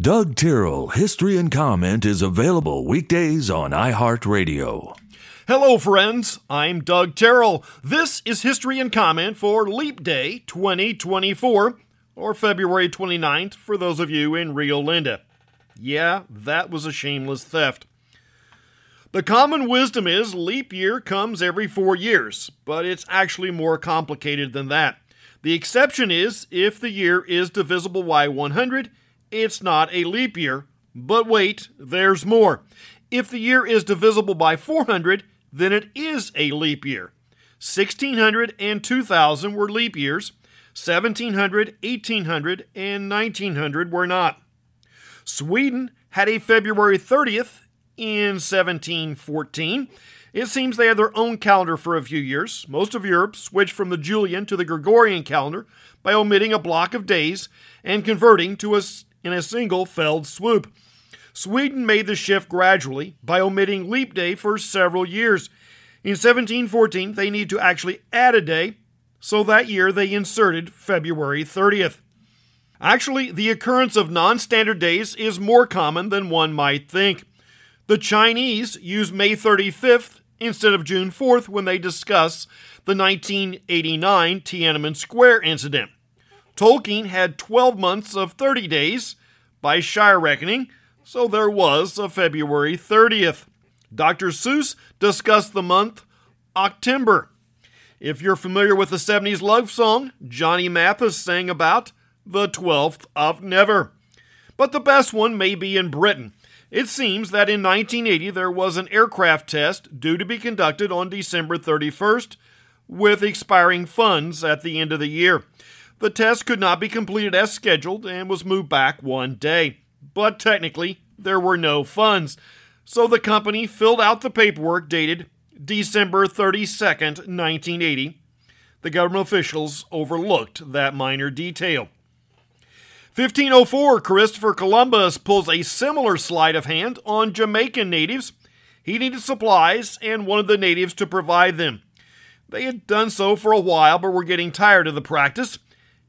Doug Tyrrell History and Comment is available weekdays on iHeartRadio. Hello, friends. I'm Doug Terrell. This is History and Comment for Leap Day 2024, or February 29th for those of you in Rio Linda. Yeah, that was a shameless theft. The common wisdom is leap year comes every four years, but it's actually more complicated than that. The exception is if the year is divisible by 100 it's not a leap year. But wait, there's more. If the year is divisible by 400, then it is a leap year. 1600 and 2000 were leap years. 1700, 1800, and 1900 were not. Sweden had a February 30th in 1714. It seems they had their own calendar for a few years. Most of Europe switched from the Julian to the Gregorian calendar by omitting a block of days and converting to a in a single felled swoop. Sweden made the shift gradually by omitting leap day for several years. In 1714, they need to actually add a day, so that year they inserted February 30th. Actually, the occurrence of non standard days is more common than one might think. The Chinese use May 35th instead of June 4th when they discuss the 1989 Tiananmen Square incident. Tolkien had 12 months of 30 days by Shire reckoning, so there was a February 30th. Dr. Seuss discussed the month Octember. If you're familiar with the 70s love song, Johnny Mathis sang about the 12th of Never. But the best one may be in Britain. It seems that in 1980 there was an aircraft test due to be conducted on December 31st with expiring funds at the end of the year. The test could not be completed as scheduled and was moved back one day. But technically, there were no funds. So the company filled out the paperwork dated December 32nd, 1980. The government officials overlooked that minor detail. 1504, Christopher Columbus pulls a similar sleight of hand on Jamaican natives. He needed supplies and wanted the natives to provide them. They had done so for a while, but were getting tired of the practice.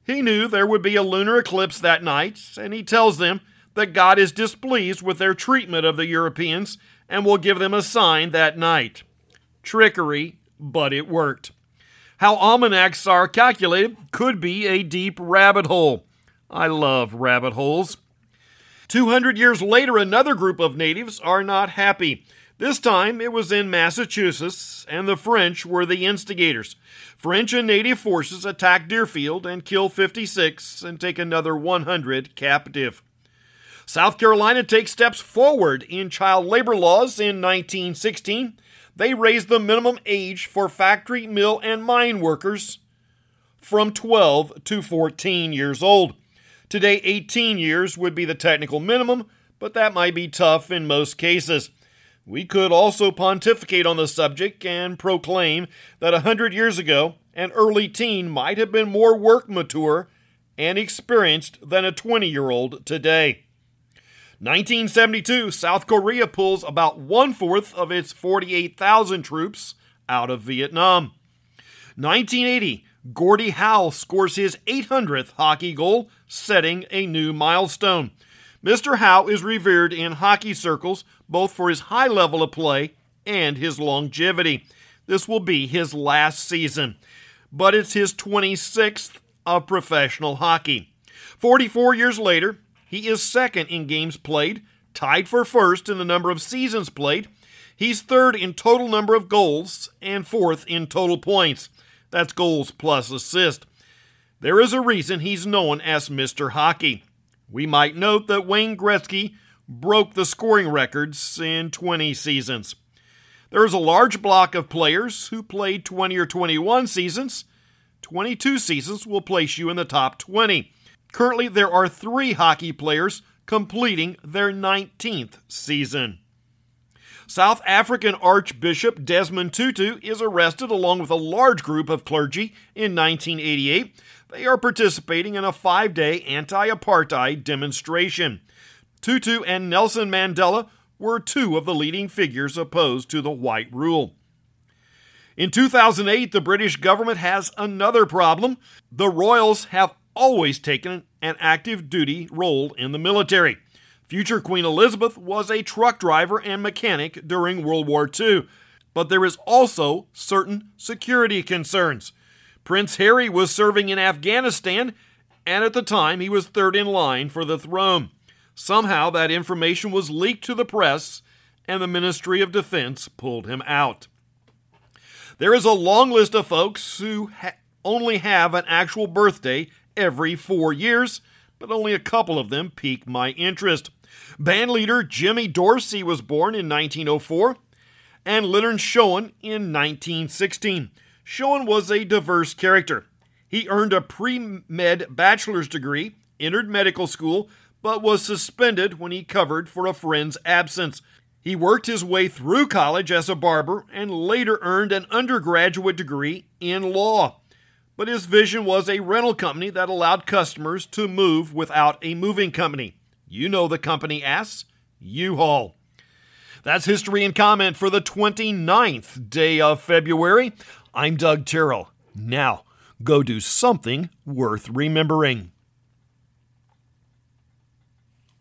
He knew there would be a lunar eclipse that night, and he tells them that God is displeased with their treatment of the Europeans and will give them a sign that night. Trickery, but it worked. How almanacs are calculated could be a deep rabbit hole. I love rabbit holes. 200 years later, another group of natives are not happy. This time it was in Massachusetts, and the French were the instigators. French and native forces attack Deerfield and kill 56 and take another 100 captive. South Carolina takes steps forward in child labor laws in 1916. They raise the minimum age for factory, mill, and mine workers from 12 to 14 years old. Today, 18 years would be the technical minimum, but that might be tough in most cases. We could also pontificate on the subject and proclaim that a hundred years ago, an early teen might have been more work mature and experienced than a 20 year old today. 1972, South Korea pulls about one fourth of its 48,000 troops out of Vietnam. 1980, Gordie Howe scores his 800th hockey goal, setting a new milestone. Mr. Howe is revered in hockey circles both for his high level of play and his longevity. This will be his last season, but it's his 26th of professional hockey. 44 years later, he is second in games played, tied for first in the number of seasons played. He's third in total number of goals and fourth in total points. That's goals plus assist. There is a reason he's known as Mr. Hockey. We might note that Wayne Gretzky broke the scoring records in 20 seasons. There is a large block of players who played 20 or 21 seasons. 22 seasons will place you in the top 20. Currently, there are three hockey players completing their 19th season. South African Archbishop Desmond Tutu is arrested along with a large group of clergy in 1988. They are participating in a five day anti apartheid demonstration. Tutu and Nelson Mandela were two of the leading figures opposed to the white rule. In 2008, the British government has another problem. The royals have always taken an active duty role in the military. Future Queen Elizabeth was a truck driver and mechanic during World War II, but there is also certain security concerns. Prince Harry was serving in Afghanistan, and at the time he was third in line for the throne. Somehow that information was leaked to the press, and the Ministry of Defense pulled him out. There is a long list of folks who ha- only have an actual birthday every four years, but only a couple of them pique my interest. Bandleader Jimmy Dorsey was born in 1904 and Leonard Shoen in 1916. Shoen was a diverse character. He earned a pre med bachelor's degree, entered medical school, but was suspended when he covered for a friend's absence. He worked his way through college as a barber and later earned an undergraduate degree in law. But his vision was a rental company that allowed customers to move without a moving company. You know the company ass, U-Haul. That's history and comment for the 29th day of February. I'm Doug Terrell. Now, go do something worth remembering.